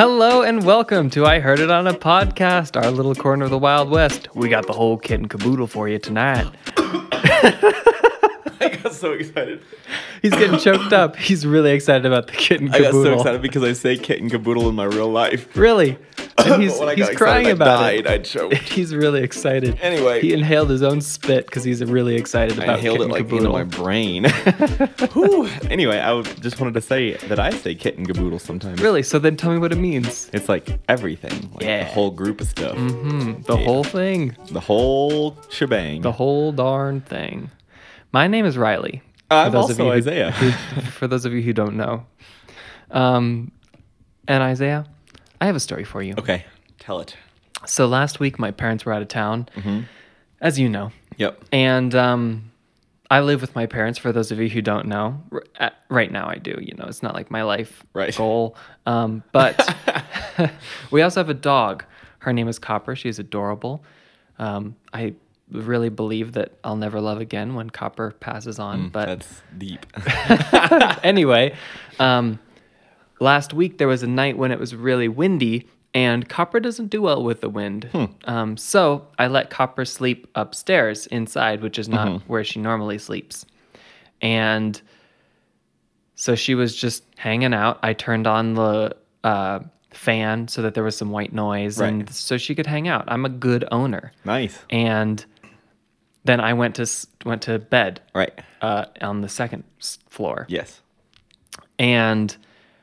Hello and welcome to I Heard It on a Podcast, our little corner of the Wild West. We got the whole kit and caboodle for you tonight. I got so excited. He's getting choked up. He's really excited about the kit and I got caboodle. so excited because I say kit and caboodle in my real life. Really? And he's, When I he's got crying excited, about I it. died. I choked. He's really excited. Anyway. he inhaled his own spit because he's really excited about. I inhaled it like caboodle. into my brain. Anyway, I just wanted to say that I say kit and caboodle sometimes. Really? So then tell me what it means. It's like everything. Like Yeah. the whole group of stuff. Mm-hmm. The Yeah. whole thing. The whole shebang. The whole darn thing. My name is Riley. I'm for those of also you who- Isaiah. who- for those of you who don't know. Um, and Isaiah, I have a story for you. okay. Tell it. So last week, my parents were out of town, Mm-hmm. as you know, Yep. and um, I live with my parents. For those of you who don't know, R- right now I do. You know, it's not like my life Right. goal. Um, but we also have a dog. Her name is Copper. She's adorable. Um, I really believe that I'll never love again when Copper passes on. but That's deep. anyway, um, last week there was a night when it was really windy, and Copper doesn't do well with the wind. Um, so I let Copper sleep upstairs inside, which is not where she normally sleeps. And so she was just hanging out. I turned on the uh, fan so that there was some white noise, and so she could hang out. I'm a good owner. nice. And then I went to went to bed Right. uh, on the second floor. Yes. And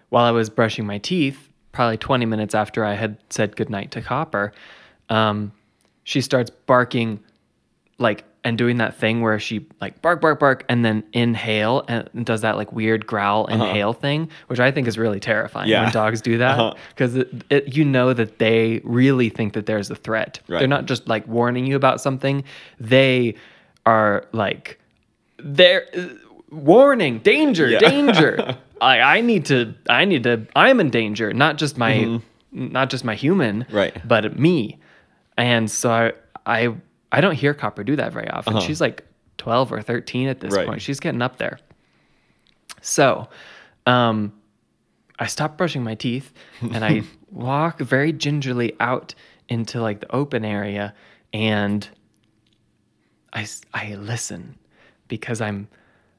while I was brushing my teeth, probably 20 minutes after I had said goodnight to Copper, um, she starts barking like and doing that thing where she like bark bark bark and then inhale and does that like weird growl inhale thing which i think is really terrifying Uh-huh. Yeah. when dogs do that Uh-huh. because it, it, you know that they really think that there's a threat Right. they're not just like warning you about something they are like they're warning danger Yeah. danger I, I need to i need to i'm in danger not just my Mm-hmm. not just my human Right. but me and so i i, I don't hear copper do that very often Uh-huh. she's like 12 or 13 at this Right. point she's getting up there so um i stop brushing my teeth and i walk very gingerly out into like the open area and I I listen because I'm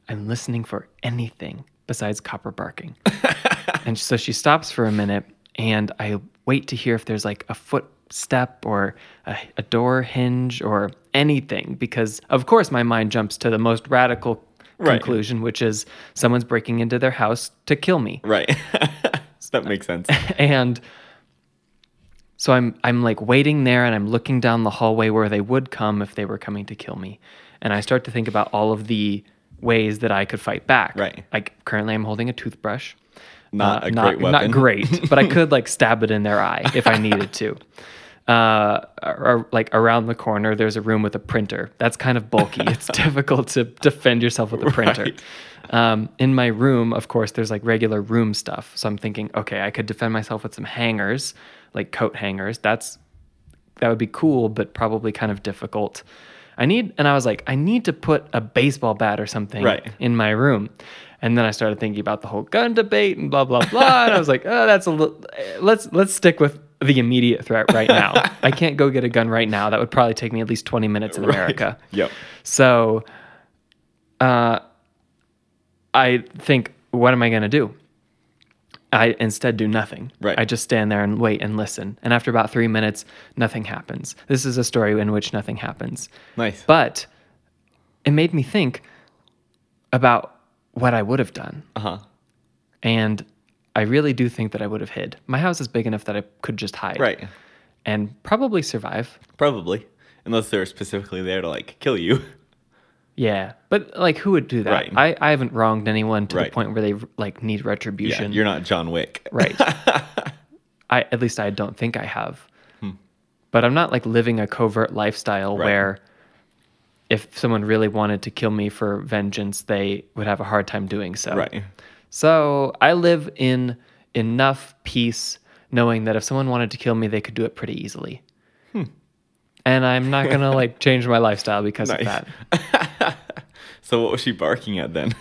I'm listening for anything besides copper barking. and so she stops for a minute and I wait to hear if there's like a footstep or a, a door hinge or anything because of course my mind jumps to the most radical Right. conclusion which is someone's breaking into their house to kill me. Right. that makes sense. and so I'm I'm like waiting there and I'm looking down the hallway where they would come if they were coming to kill me. And I start to think about all of the ways that I could fight back. Right. Like currently I'm holding a toothbrush. Not Uh, a not, great weapon. Not great, but I could like stab it in their eye if I needed to. Uh, or, like around the corner, there's a room with a printer. That's kind of bulky. It's difficult to defend yourself with a printer. Right. Um, in my room, of course, there's like regular room stuff. So I'm thinking, okay, I could defend myself with some hangers, like coat hangers. That's that would be cool, but probably kind of difficult. I need, and I was like, I need to put a baseball bat or something Right. in my room. And then I started thinking about the whole gun debate and blah blah blah. and I was like, oh, that's a little. Let's let's stick with the immediate threat right now. I can't go get a gun right now. That would probably take me at least 20 minutes in Right. America. Yep. So, uh, I think, what am I going to do? I instead do nothing. Right. I just stand there and wait and listen. And after about three minutes, nothing happens. This is a story in which nothing happens. Nice. But it made me think about what I would have done. Uh huh. And I really do think that I would have hid. My house is big enough that I could just hide. Right. And probably survive. Probably. Unless they're specifically there to like kill you. Yeah. But like who would do that? Right. I, I haven't wronged anyone to the point where they like need Yeah. retribution. You're not John Wick. Right. I at least I don't think I have. Hmm. But I'm not like living a covert lifestyle Right. where if someone really wanted to kill me for vengeance, they would have a hard time doing so. Right. So I live in enough peace knowing that if someone wanted to kill me, they could do it pretty easily. Hmm. And I'm not gonna like change my lifestyle because of that. So what was she barking at then?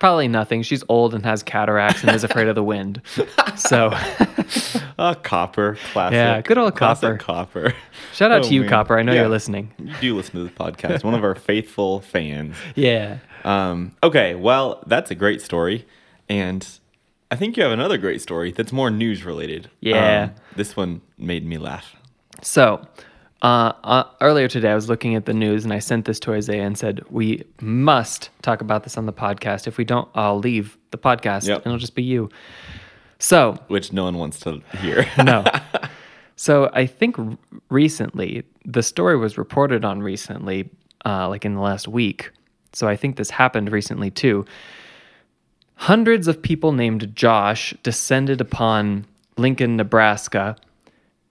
Probably nothing. She's old and has cataracts and is afraid of the wind. So Ah, Copper, classic. Yeah, good old classic Copper. Copper. shout out Oh, to you, man. Copper. I know Yeah. you're listening. You do listen to the podcast. One of our faithful fans. Yeah. Um, okay, well, that's a great story, and I think you have another great story that's more news related. Yeah. Um, this one made me laugh. So, uh, uh, earlier today, I was looking at the news and I sent this to Isaiah and said, We must talk about this on the podcast. If we don't, I'll leave the podcast Yep. and it'll just be you. So, Which no one wants to hear. no. So, I think recently, the story was reported on recently, uh, like in the last week. So, I think this happened recently too. Hundreds of people named Josh descended upon Lincoln, Nebraska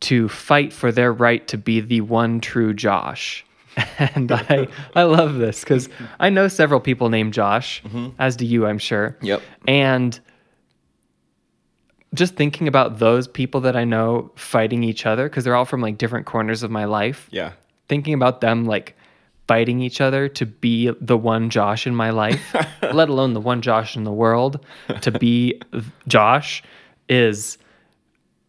to fight for their right to be the one true Josh. And I, I love this because I know several people named Josh, mm-hmm. as do you, I'm sure. Yep. And just thinking about those people that I know fighting each other, because they're all from like different corners of my life, yeah. thinking about them like fighting each other to be the one Josh in my life, let alone the one Josh in the world, to be Josh is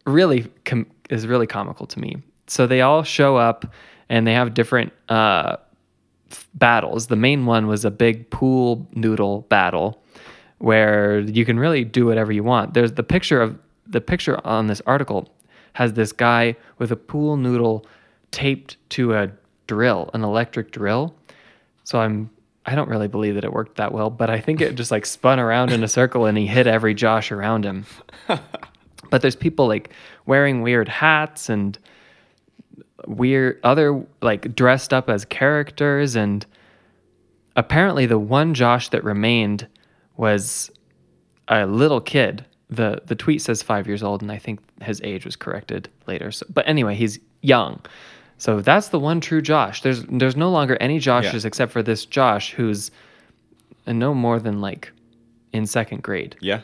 really com- is really comical to me. So they all show up and they have different uh, f- battles. The main one was a big pool noodle battle where you can really do whatever you want. There's the picture of the picture on this article has this guy with a pool noodle taped to a drill, an electric drill. So I'm I don't really believe that it worked that well, but I think it just like spun around in a circle and he hit every Josh around him. but there's people like wearing weird hats and weird other like dressed up as characters and apparently the one Josh that remained was a little kid. The the tweet says 5 years old and I think his age was corrected later. So, but anyway, he's young. So that's the one true Josh. There's there's no longer any Joshes Yeah. except for this Josh who's no more than like in second grade. Yeah.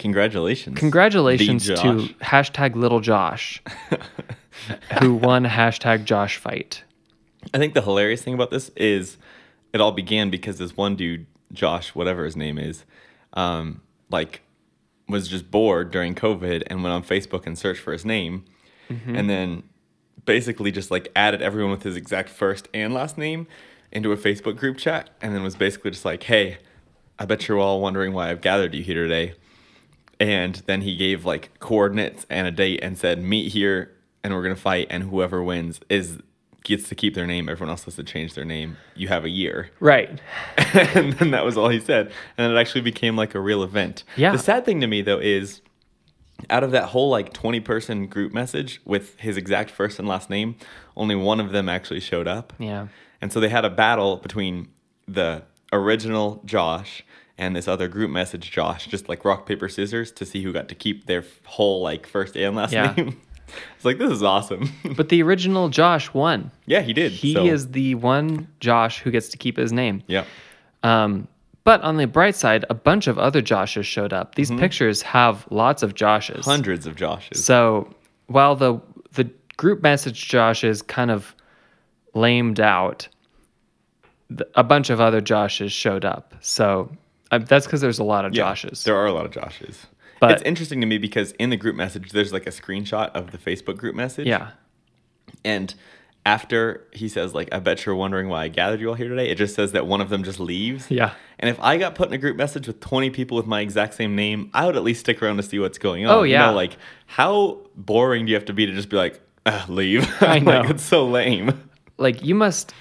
Congratulations. Congratulations to hashtag little Josh who won hashtag Josh fight. I think the hilarious thing about this is it all began because this one dude, Josh, whatever his name is, um, like was just bored during COVID and went on Facebook and searched for his name, and then basically just like added everyone with his exact first and last name into a Facebook group chat, and then was basically just like, "Hey, I bet you're all wondering why I've gathered you here today." And then he gave like coordinates and a date and said, "Meet here, and we're gonna fight, and whoever wins is." Gets to keep their name. Everyone else has to change their name. You have a year. Right. and then that was all he said. And it actually became like a real event. Yeah. The sad thing to me though is out of that whole like 20 person group message with his exact first and last name, only one of them actually showed up. Yeah. And so they had a battle between the original Josh and this other group message Josh, just like rock, paper, scissors to see who got to keep their whole like first and last Yeah. name. it's like, this is awesome. But the original Josh won. yeah, he did. He so- is the one Josh who gets to keep his name. Yeah. Um, but on the bright side, a bunch of other Joshes showed up. These pictures have lots of Joshes. Hundreds of Joshes. So while the the group message Josh is kind of lamed out, a bunch of other Joshes showed up. So uh, that's because there's a lot of Yeah, Joshes. There are a lot of Joshes. But- it's interesting to me because in the group message, there's like a screenshot of the Facebook group message. yeah. And after he says, like, I bet you're wondering why I gathered you all here today, it just says that one of them just leaves. Yeah. And if I got put in a group message with 20 people with my exact same name, I would at least stick around to see what's going on. Oh, You yeah. know, like, how boring do you have to be to just be like, "Ah, leave? I know. like, it's so lame. like you must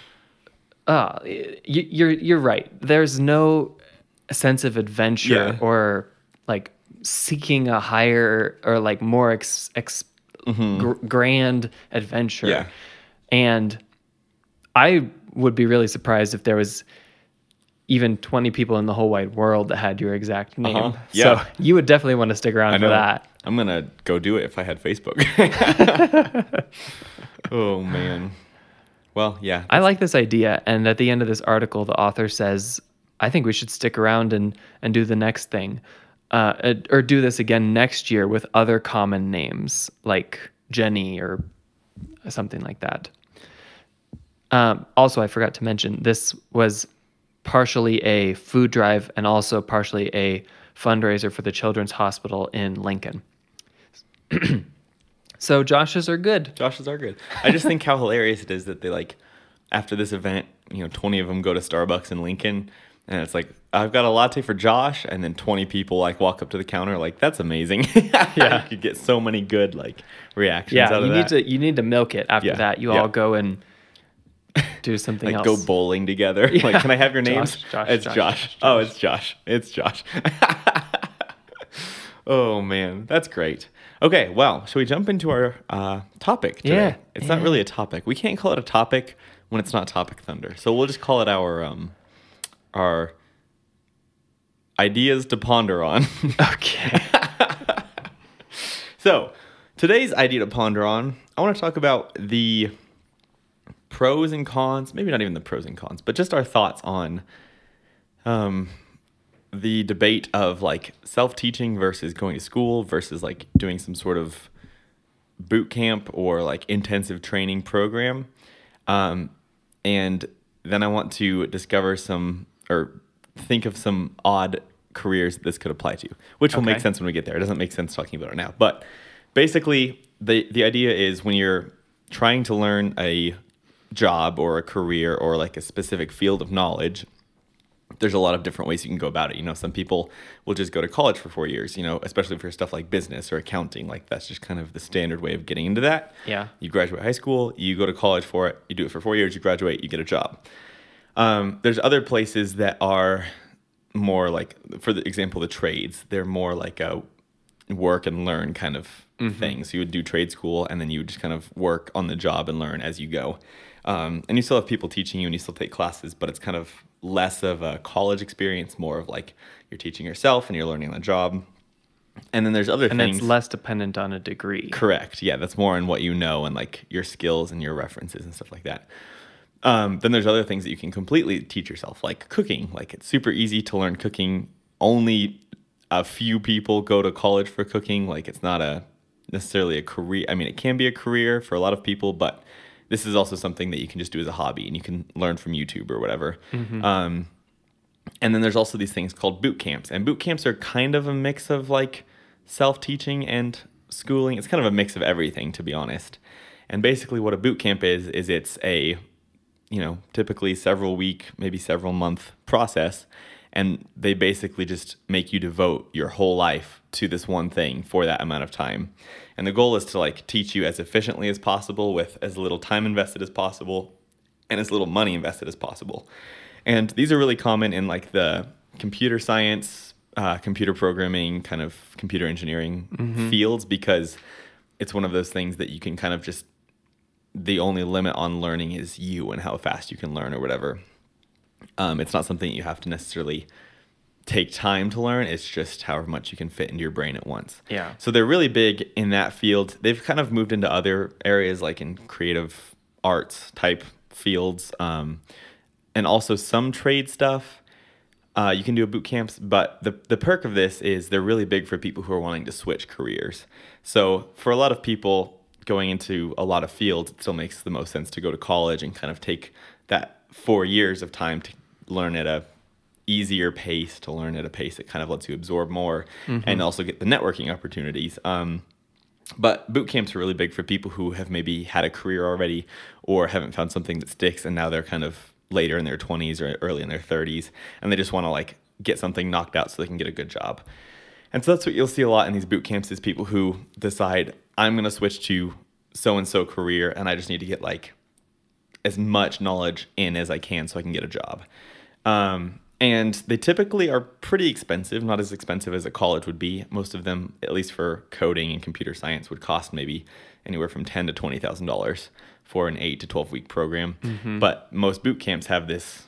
uh you, you're you're right there's no sense of adventure Yeah. or like seeking a higher or like more ex, ex, gr- grand adventure Mm-hmm. Yeah. and i would be really surprised if there was even 20 people in the whole wide world that had your exact name Uh-huh. Yeah. so you would definitely want to stick around I for know. that I'm going to go do it if I had Facebook. oh, man. Well, yeah. I like this idea. And at the end of this article, the author says, I think we should stick around and, and do the next thing, uh, or do this again next year with other common names like Jenny or something like that. Um, also, I forgot to mention this was partially a food drive and also partially a fundraiser for the Children's Hospital in Lincoln. so Josh's are good. Josh's are good. I just think how hilarious it is that they like after this event, you know, 20 of them go to Starbucks in Lincoln and it's like I've got a latte for Josh and then 20 people like walk up to the counter like that's amazing. yeah. you could get so many good like reactions Yeah, out you of need that. to you need to milk it after Yeah, that. You yeah. all go and do something like else. go bowling together. Yeah. Like, can I have your names? Josh, Josh, it's Josh, Josh. Oh, it's Josh. It's Josh. oh man, that's great. Okay, well, shall we jump into our uh, topic? Today? Yeah, it's not really a topic. We can't call it a topic when it's not Topic Thunder. So we'll just call it our um, our ideas to ponder on. Okay. So, today's idea to ponder on, I want to talk about the pros and cons, maybe not even the pros and cons, but just our thoughts on um, the debate of like self teaching versus going to school versus like doing some sort of boot camp or like intensive training program. Um, and then I want to discover some or think of some odd careers this could apply to, which will make sense when we get there. It doesn't make sense talking about it now. But basically, the, the idea is when you're trying to learn a job or a career or like a specific field of knowledge, there's a lot of different ways you can go about it. You know, some people will just go to college for four years, you know, especially for stuff like business or accounting. Like that's just kind of the standard way of getting into that. Yeah. You graduate high school, you go to college for it, you do it for four years, you graduate, you get a job. Um, there's other places that are more like, for the example, the trades. They're more like a work and learn kind of thing. So you would do trade school and then you would just kind of work on the job and learn as you go. Um, and you still have people teaching you and you still take classes, but it's kind of less of a college experience, more of like you're teaching yourself and you're learning on the job. And then there's other and things. it's less dependent on a degree. Correct. Yeah, that's more on what you know and like your skills and your references and stuff like that. Um, then there's other things that you can completely teach yourself, like cooking. Like it's super easy to learn cooking. Only a few people go to college for cooking. Like it's not a necessarily a career. I mean, it can be a career for a lot of people, but this is also something that you can just do as a hobby and you can learn from YouTube or whatever. Um, and then there's also these things called boot camps. And boot camps are kind of a mix of like self teaching and schooling. It's kind of a mix of everything, to be honest. And basically, what a boot camp is, is it's a, you know, typically several week, maybe several month process. And they basically just make you devote your whole life to this one thing for that amount of time. And the goal is to like teach you as efficiently as possible with as little time invested as possible and as little money invested as possible. And these are really common in like the computer science, uh, computer programming, kind of computer engineering fields because it's one of those things that you can kind of just, the only limit on learning is you and how fast you can learn or whatever. Um, it's not something you have to necessarily take time to learn. It's just however much you can fit into your brain at once. Yeah. So they're really big in that field. They've kind of moved into other areas like in creative arts type fields, um, and also some trade stuff. Uh, you can do a boot camps, but the the perk of this is they're really big for people who are wanting to switch careers. So for a lot of people going into a lot of fields, it still makes the most sense to go to college and kind of take that four years of time to learn at a easier pace, to learn at a pace that kind of lets you absorb more, and also get the networking opportunities. Um, but boot camps are really big for people who have maybe had a career already or haven't found something that sticks and now they're kind of later in their 20s or early in their 30s and they just want to like get something knocked out so they can get a good job. And so that's what you'll see a lot in these boot camps is people who decide I'm going to switch to so and so career and I just need to get like as much knowledge in as I can so I can get a job. Um, and they typically are pretty expensive, not as expensive as a college would be. Most of them, at least for coding and computer science, would cost maybe anywhere from ten to twenty thousand dollars for an eight to twelve week program. But most boot camps have this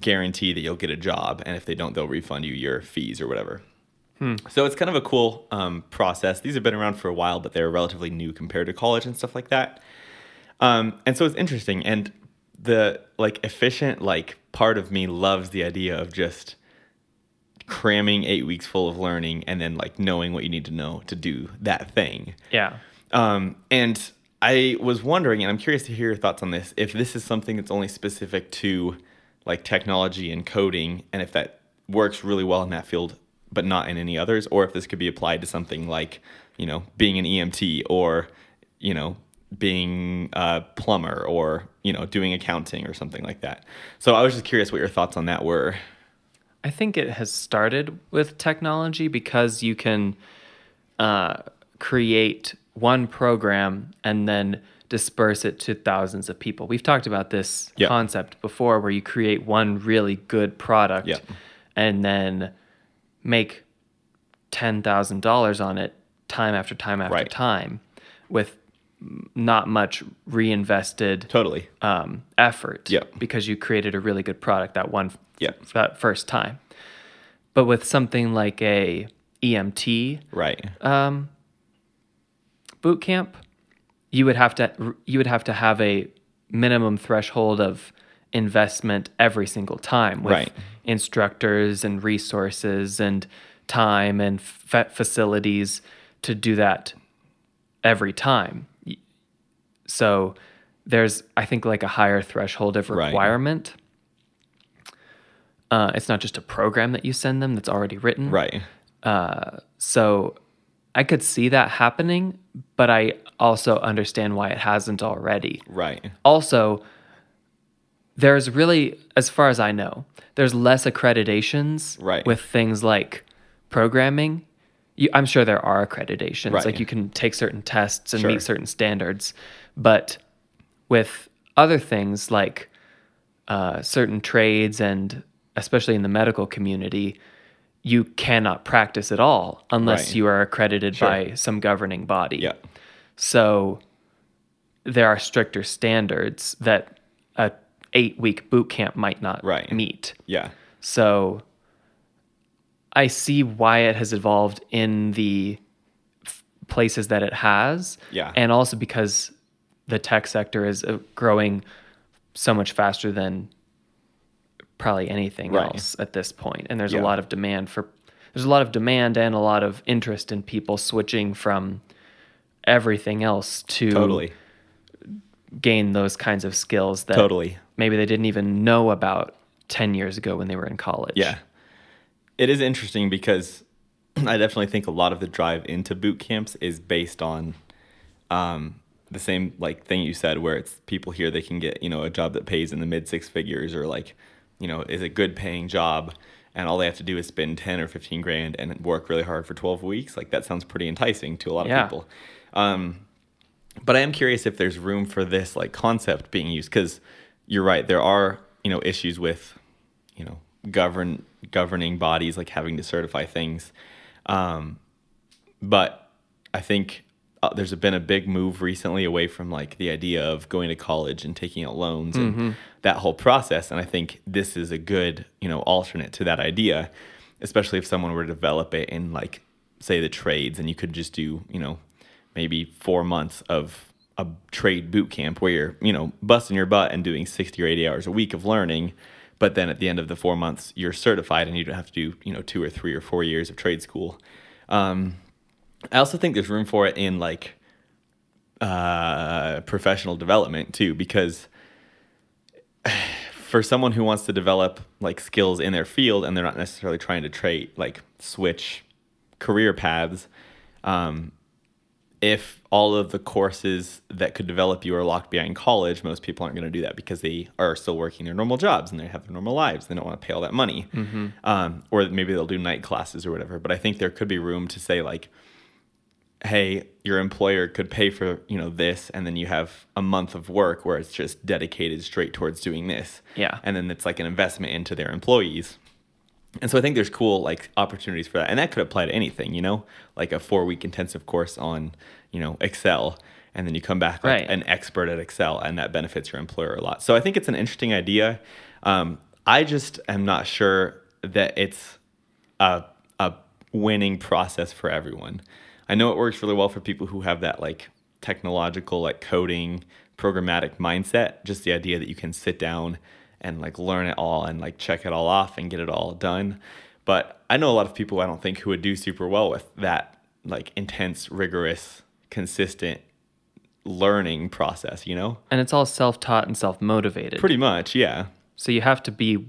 guarantee that you'll get a job, and if they don't, they'll refund you your fees or whatever. So it's kind of a cool um, process. These have been around for a while, but they're relatively new compared to college and stuff like that. Um, and so it's interesting. And the like efficient like part of me loves the idea of just cramming eight weeks full of learning and then like knowing what you need to know to do that thing. Yeah. Um, and I was wondering, and I'm curious to hear your thoughts on this, if this is something that's only specific to like technology and coding, and if that works really well in that field, but not in any others, or if this could be applied to something like, you know, being an EMT or, you know, being a plumber or, you know, doing accounting or something like that. So I was just curious what your thoughts on that were. I think it has started with technology because you can uh, create one program and then disperse it to thousands of people. We've talked about this Yeah. concept before where you create one really good product Yeah. and then make $10,000 on it time after time after Right. time with not much reinvested Totally. um, effort Yeah. because you created a really good product that one Yeah. that first time. But with something like a EMT Right. um, boot camp, you would have to you would have to have a minimum threshold of investment every single time with Right. instructors and resources and time and fa- facilities to do that every time. So there's I think like a higher threshold of Right. requirement. Uh, it's not just a program that you send them that's already written. Right. Uh, so I could see that happening, but I also understand why it hasn't already. Right. Also, there's really, as far as I know, there's less accreditations Right. with things like programming. You, I'm sure there are accreditations, Right. like you can take certain tests and Sure. meet certain standards, but with other things like uh, certain trades and especially in the medical community, you cannot practice at all unless Right. you are accredited Sure. by some governing body. Yeah. So there are stricter standards that a eight week boot camp might not Right. meet. Yeah. So I see why it has evolved in the f- places that it has. Yeah. And also because the tech sector is uh, growing so much faster than probably anything Right. else at this point. And there's Yeah. a lot of demand for there's a lot of demand and a lot of interest in people switching from everything else to Totally. gain those kinds of skills that Totally. Maybe they didn't even know about 10 years ago when they were in college. Yeah. It is interesting because I definitely think a lot of the drive into boot camps is based on um, the same like thing you said, where it's people here they can get you know a job that pays in the mid six figures or like you know is a good paying job, and all they have to do is spend ten or fifteen grand and work really hard for twelve weeks. Like that sounds pretty enticing to a lot of Yeah. people. Um, but I am curious if there's room for this like concept being used because you're right. There are you know issues with you know govern governing bodies like having to certify things, um, but I think uh, there's been a big move recently away from like the idea of going to college and taking out loans and that whole process. And I think this is a good you know alternate to that idea, especially if someone were to develop it in like say the trades and you could just do you know maybe four months of a trade boot camp where you're, you know, busting your butt and doing 60 or 80 hours a week of learning. But then at the end of the four months, you're certified and you don't have to do, you know, two or three or four years of trade school. Um, I also think there's room for it in like uh, professional development too, because for someone who wants to develop like skills in their field and they're not necessarily trying to trade like switch career paths, um, if all of the courses that could develop you are locked behind college, most people aren't going to do that because they are still working their normal jobs and they have their normal lives. They don't want to pay all that money. Um, or maybe they'll do night classes or whatever. But I think there could be room to say, like, hey, your employer could pay for, you know, this, and then you have a month of work where it's just dedicated straight towards doing this. Yeah. And then it's like an investment into their employees. And so I think there's cool like opportunities for that. And that could apply to anything, you know, like a four week intensive course on, you know, Excel. And then you come back like Right. an expert at Excel and that benefits your employer a lot. So I think it's an interesting idea. Um, I just am not sure that it's a, a winning process for everyone. I know it works really well for people who have that like technological, like coding, programmatic mindset. Just the idea that you can sit down and like learn it all and like check it all off and get it all done. But I know a lot of people I don't think who would do super well with that like intense, rigorous, consistent learning process, you know? And it's all self taught and self motivated. Pretty much, yeah. So you have to be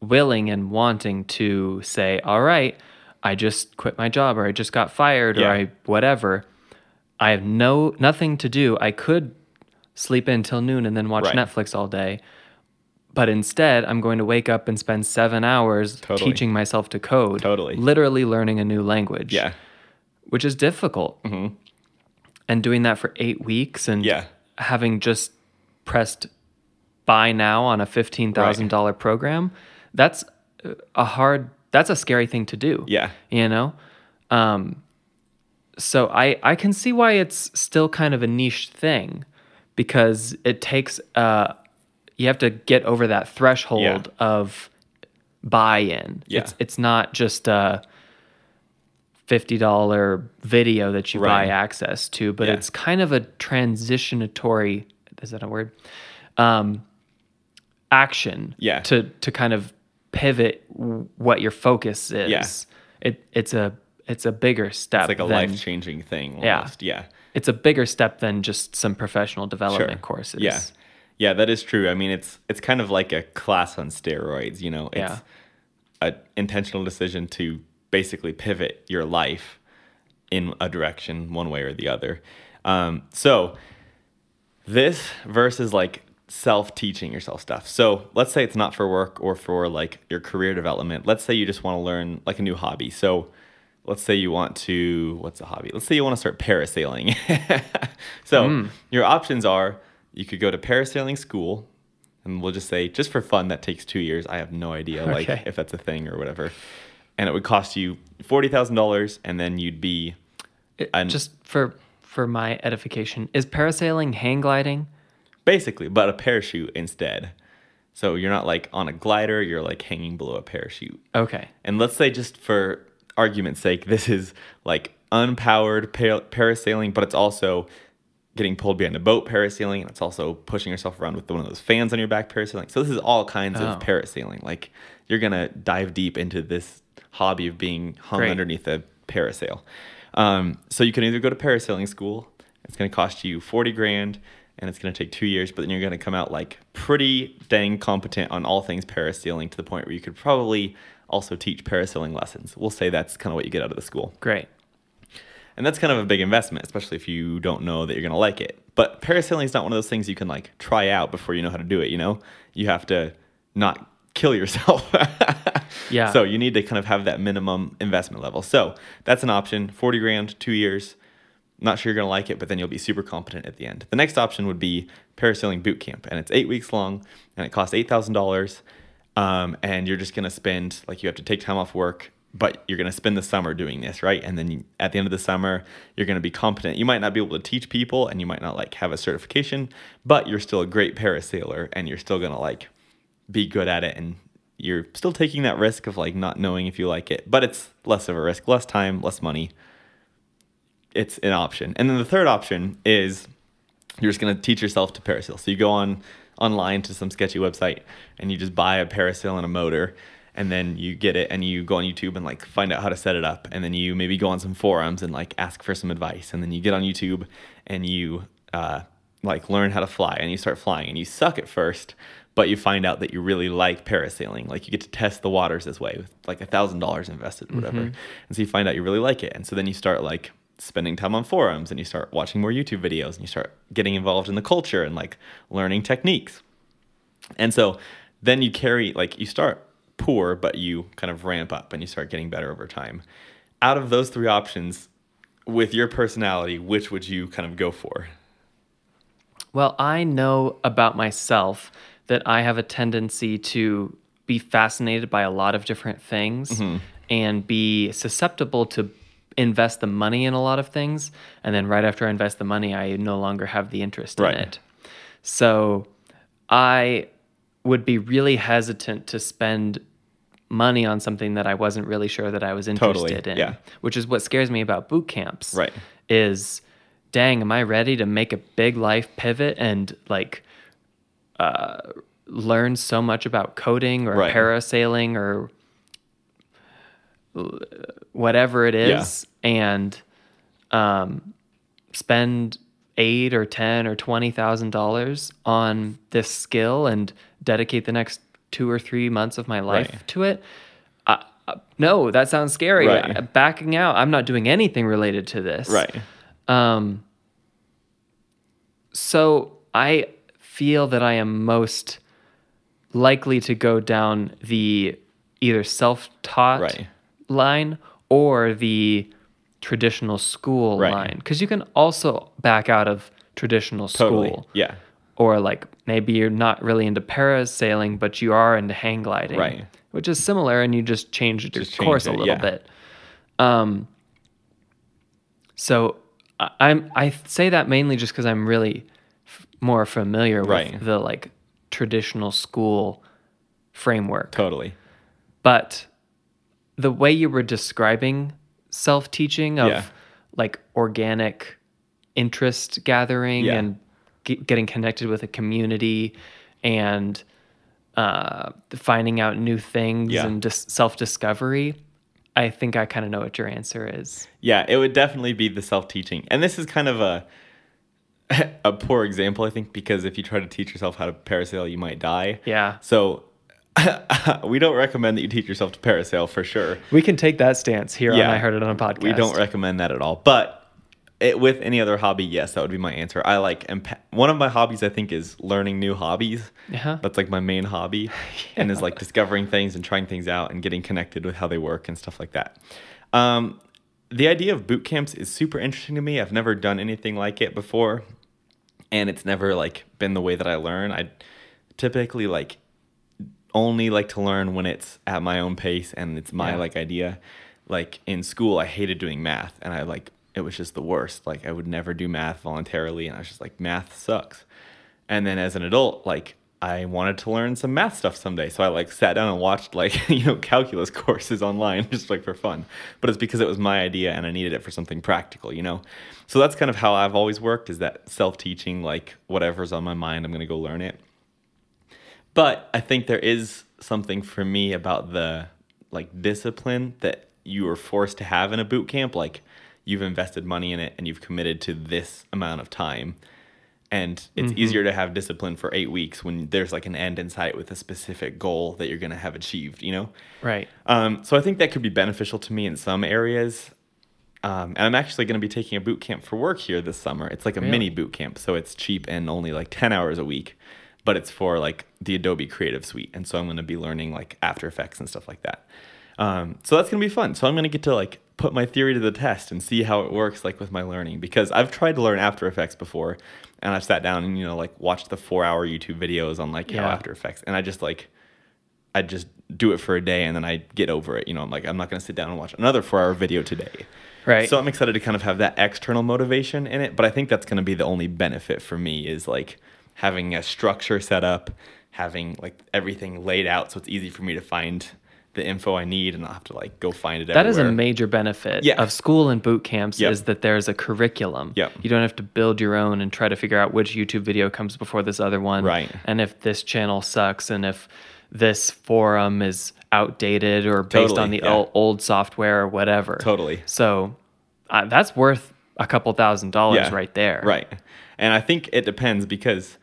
willing and wanting to say, all right, I just quit my job or I just got fired Yeah. or I whatever. I have no nothing to do. I could sleep in till noon and then watch Right. Netflix all day. But instead, I'm going to wake up and spend seven hours Totally. teaching myself to code. Totally. Literally learning a new language. Yeah. Which is difficult. And doing that for eight weeks and Yeah. having just pressed buy now on a $15,000 program, that's a hard, that's a scary thing to do. Yeah. You know? Um, so I, I can see why it's still kind of a niche thing because it takes, uh, you have to get over that threshold of buy-in. Yeah. It's, it's not just a $50 video that you Right. buy access to, but Yeah. it's kind of a transitionatory, is that a word? Um, action Yeah. to, to kind of pivot what your focus is. Yeah. It, it's a, it's a bigger step. It's like a life changing thing. Yeah. Almost. Yeah. It's a bigger step than just some professional development courses. Yeah. Yeah, that is true. I mean, it's it's kind of like a class on steroids, you know. It's Yeah. a intentional decision to basically pivot your life in a direction one way or the other. Um, so this versus like self-teaching yourself stuff. So let's say it's not for work or for like your career development. Let's say you just want to learn like a new hobby. So let's say you want to what's a hobby? Let's say you want to start parasailing. so your options are you could go to parasailing school and we'll just say just for fun that takes 2 years. I have no idea like Okay. if that's a thing or whatever. And it would cost you $40,000 and then you'd be It- And- just for for my edification, is parasailing hang gliding? basically but a parachute instead. So you're not like on a glider, you're like hanging below a parachute. Okay. And let's say, just for argument's sake, this is like unpowered par- parasailing, but it's also getting pulled behind a boat parasailing, and it's also pushing yourself around with one of those fans on your back parasailing. So this is all kinds Oh. of parasailing. Like you're gonna dive deep into this hobby of being hung Great. underneath a parasail. Um, so you can either go to parasailing school. It's gonna cost you forty grand. And it's going to take two years, but then you're going to come out like pretty dang competent on all things parasailing to the point where you could probably also teach parasailing lessons. We'll say that's kind of what you get out of the school. Great. And that's kind of a big investment, especially if you don't know that you're going to like it. But parasailing is not one of those things you can like try out before you know how to do it, you know? You have to not kill yourself. Yeah. So you need to kind of have that minimum investment level. So that's an option 40 grand, two years. Not sure you're going to like it, but then you'll be super competent at the end. The next option would be parasailing boot camp, and it's eight weeks long, and it costs $8,000. Um, and you're just going to spend, like, you have to take time off work, but you're going to spend the summer doing this, right? And then you, at the end of the summer, you're going to be competent. You might not be able to teach people, and you might not, like, have a certification, but you're still a great parasailer, and you're still going to, like, be good at it and you're still taking that risk of like not knowing if you like it but it's less of a risk less time less money it's an option and then the third option is you're just going to teach yourself to parasail so you go on online to some sketchy website and you just buy a parasail and a motor and then you get it and you go on youtube and like find out how to set it up and then you maybe go on some forums and like ask for some advice and then you get on youtube and you uh, like learn how to fly and you start flying and you suck at first but you find out that you really like parasailing. Like you get to test the waters this way with like a thousand dollars invested or whatever. And so you find out you really like it. And so then you start like spending time on forums and you start watching more youtube videos and you start getting involved in the culture and like learning techniques. And so then you carry like you start poor but you kind of ramp up and you start getting better over time out of those three options with your personality which would you kind of go for Well, I know about myself that I have a tendency to be fascinated by a lot of different things Mm-hmm. and be susceptible to invest the money in a lot of things. And then right after I invest the money, I no longer have the interest Right. in it. So I would be really hesitant to spend money on something that I wasn't really sure that I was Totally, interested in. yeah. Which is what scares me about boot camps Right. is dang am i ready to make a big life pivot and like uh, learn so much about coding or Right. parasailing or whatever it is and um, spend eight or ten or twenty thousand dollars on this skill and dedicate the next two or three months of my life Right. to it. Uh, uh, no, that sounds scary. Right. I- backing out. I'm not doing anything related to this. Right. Um, so I feel that I am most likely to go down the either self-taught Right. line or the traditional school Right. line because you can also back out of traditional school Totally. school Yeah. or like maybe you're not really into parasailing but you are into hang gliding Right. which is similar and you just changed your Just change course a little yeah. bit um so I- i'm i say that mainly just because i'm really f- more familiar with Right. the like traditional school framework Totally. but the way you were describing self-teaching of Yeah. like organic interest gathering Yeah. and ge- getting connected with a community and uh, finding out new things Yeah. and just self-discovery i think i kind of know what your answer is Yeah, it would definitely be the self-teaching. And this is kind of a a poor example, I think, because if you try to teach yourself how to parasail, you might die. yeah So we don't recommend that you teach yourself to parasail for sure. we can take that stance here Yeah. on i heard it on a podcast We don't recommend that at all. But it, with any other hobby, yes, that would be my answer. I like one of my hobbies. I think is learning new hobbies. Uh-huh. That's like my main hobby, and is like discovering things and trying things out and getting connected with how they work and stuff like that. Um, the idea of boot camps is super interesting to me. I've never done anything like it before, and it's never like been the way that I learn. I typically like only like to learn when it's at my own pace and it's my Yeah. like idea. Like in school, I hated doing math, and I like it was just the worst. Like I would never do math voluntarily, and I was just like, math sucks. And then as an adult, like I wanted to learn some math stuff someday, so I like sat down and watched like you know calculus courses online just like for fun. But it's because it was my idea and I needed it for something practical, you know. So that's kind of how I've always worked: is that self-teaching, like whatever's on my mind, I'm gonna go learn it. But I think there is something for me about the like discipline that you are forced to have in a boot camp. Like you've invested money in it and you've committed to this amount of time. And it's easier to have discipline for eight weeks when there's like an end in sight with a specific goal that you're going to have achieved, you know? right Um, so I think that could be beneficial to me in some areas. Um, and I'm actually going to be taking a boot camp for work here this summer. It's like a Really? mini boot camp, so it's cheap and only like 10 hours a week, but it's for like the Adobe Creative Suite. And so I'm going to be learning like After Effects and stuff like that. Um, so that's going to be fun. So I'm going to get to like put my theory to the test and see how it works like with my learning because I've tried to learn After Effects before and I've sat down and you know like watched the 4-hour YouTube videos on like how After Effects and I just like I just do it for a day and then I get over it. You know, I'm like, I'm not going to sit down and watch another four hour video today. right So I'm excited to kind of have that external motivation in it. But I think that's going to be the only benefit for me is like having a structure set up, having like everything laid out so it's easy for me to find the info I need and not have to like go find it That is a major benefit Yeah. of school and boot camps Yep. is that there's a curriculum. Yep. You don't have to build your own and try to figure out which YouTube video comes before this other one. Right. And if this channel sucks and if this forum is outdated or based on the yeah. old, old software or whatever. Totally. So uh, that's worth a couple thousand dollars Yeah, right there. Right. And I think it depends because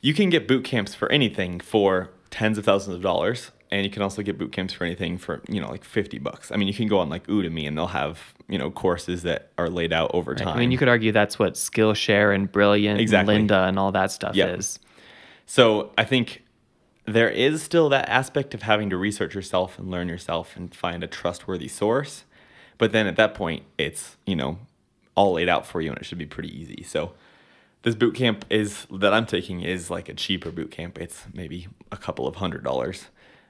you can get boot camps for anything for tens of thousands of dollars. And you can also get boot camps for anything for, you know, like 50 bucks. I mean, you can go on like Udemy and they'll have, you know, courses that are laid out over time. I mean, you could argue that's what Skillshare and Brilliant Exactly. and Lynda and all that stuff Yep. is. So I think there is still that aspect of having to research yourself and learn yourself and find a trustworthy source. But then at that point, it's, you know, all laid out for you and it should be pretty easy. So this boot camp is that I'm taking is like a cheaper boot camp. It's maybe a couple of hundred dollars.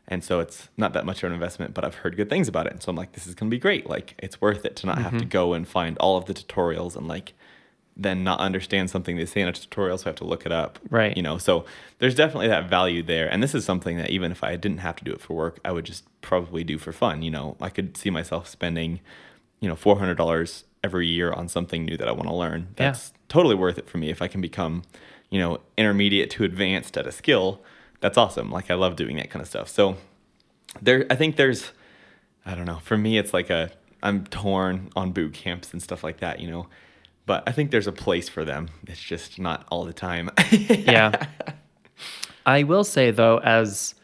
And so it's not that much of an investment, but I've heard good things about it. And so I'm like, this is going to be great. Like, it's worth it to not have to mm-hmm. go and find all of the tutorials and like then not understand something they say in a tutorial. So I have to look it up. Right. You know, so there's definitely that value there. And this is something that even if I didn't have to do it for work, I would just probably do for fun. You know, I could see myself spending, you know, $400 every year on something new that I want to learn. Yeah. That's totally worth it for me if I can become, you know, intermediate to advanced at a skill. That's awesome. Like I love doing that kind of stuff. So there, I think there's, I don't know. For me, it's like a I'm torn on boot camps and stuff like that. You know, but I think there's a place for them. It's just not all the time. yeah. I will say though, as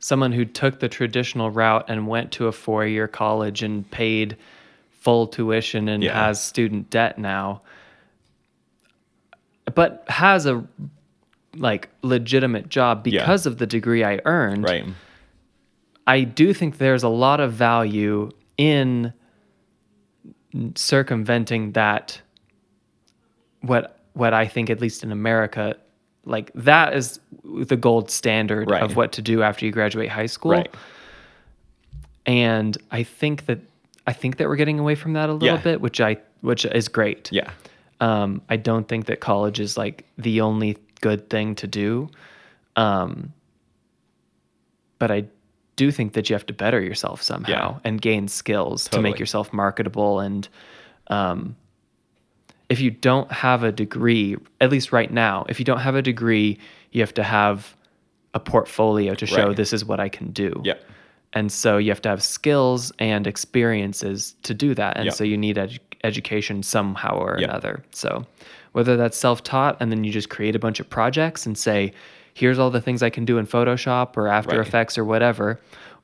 someone who took the traditional route and went to a four year college and paid full tuition and Yeah. has student debt now, but has a like legitimate job Yeah. because of the degree I earned. right. I do think there's a lot of value in circumventing that what what I think at least in America like that is the gold standard Right. of what to do after you graduate high school. Right. And I think that I think that we're getting away from that a little Yeah. bit, which I which is great. Yeah. Um, I don't think that college is like the only good thing to do. Um, but I do think that you have to better yourself somehow Yeah. and gain skills to make yourself marketable. And um, if you don't have a degree, at least right now, if you don't have a degree, you have to have a portfolio to show Right. this is what I can do. Yeah. And so you have to have skills and experiences to do that. And Yep. so you need edu- education somehow or Yep. another. So whether that's self taught and then you just create a bunch of projects and say, here's all the things I can do in Photoshop or After Right. Effects or whatever,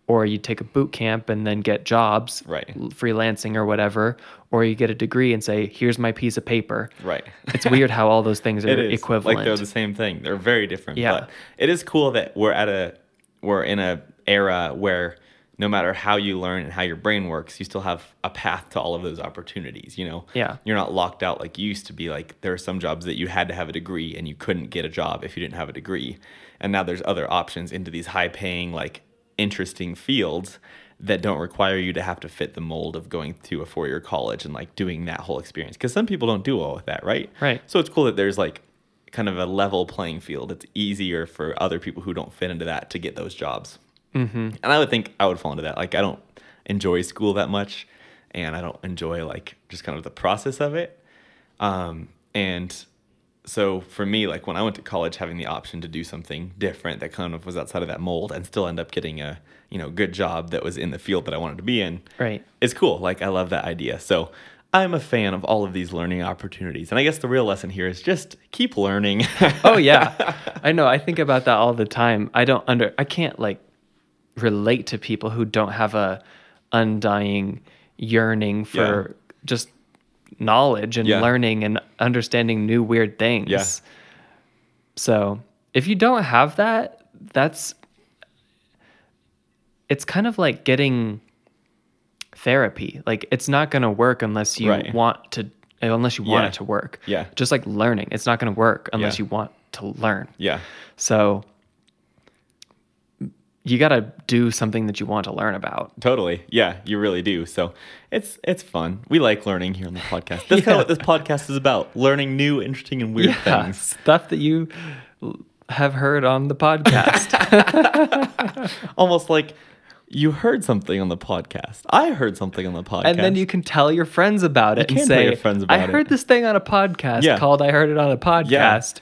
or you take a boot camp and then get jobs, Right. freelancing or whatever, or you get a degree and say, here's my piece of paper. Right. It's weird how all those things are equivalent. like they're the same thing. They're very different. Yeah. But it is cool that we're at a we're in a era where no matter how you learn and how your brain works, you still have a path to all of those opportunities. You know. Yeah. You're not locked out like you used to be. Like there are some jobs that you had to have a degree and you couldn't get a job if you didn't have a degree, and now there's other options into these high paying like interesting fields that don't require you to have to fit the mold of going to a four year college and like doing that whole experience. Because some people don't do well with that, right? Right. So it's cool that there's like kind of a level playing field. It's easier for other people who don't fit into that to get those jobs. Mm-hmm. And I would think I would fall into that. Like I don't enjoy school that much, and I don't enjoy like just kind of the process of it. Um, and so for me, like when I went to college, having the option to do something different that kind of was outside of that mold and still end up getting a you know good job that was in the field that I wanted to be in, Right. it's cool. Like I love that idea. So I'm a fan of all of these learning opportunities. And I guess the real lesson here is just keep learning. oh yeah i know i think about that all the time i don't under i can't like relate to people who don't have a undying yearning for just knowledge and Yeah. learning and understanding new weird things Yeah. so if you don't have that that's it's kind of like getting therapy like it's not going to work unless you Right. want to unless you want Yeah. it to work Yeah. just like learning it's not going to work unless Yeah. you want to learn yeah. so you got to do something that you want to learn about Totally. Yeah, you really do. So it's it's fun. We like learning here on the podcast. That's kind of what this podcast is about. Learning new, interesting, and weird yeah, things. stuff that you have heard on the podcast Almost like you heard something on the podcast. I heard something on the podcast. and then you can tell your friends about it You and say your friends i about it." heard this thing on a podcast Yeah. called i heard it on a podcast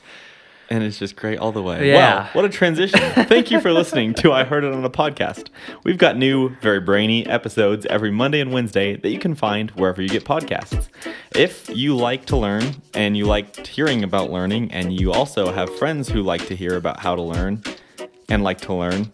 and it's just great all the way. Yeah. Wow, what a transition. Thank you for listening to I Heard It on a Podcast. We've got new, very brainy episodes every Monday and Wednesday that you can find wherever you get podcasts. If you like to learn and you like hearing about learning, and you also have friends who like to hear about how to learn and like to learn,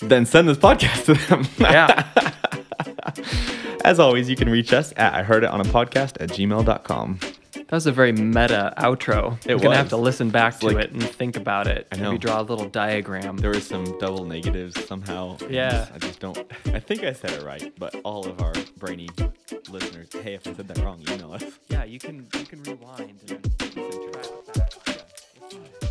then send this podcast to them. yeah As always, you can reach us at I Heard It on a Podcast at gmail.com. that was a very meta outro It i'm gonna have to listen back to like- it and think about it I maybe know. draw a little diagram There was some double negatives somehow. I Yeah. just- I just don't. I think I said it right, but all of our brainy listeners, hey, if I said that wrong, email us. yeah you can you can rewind and listen track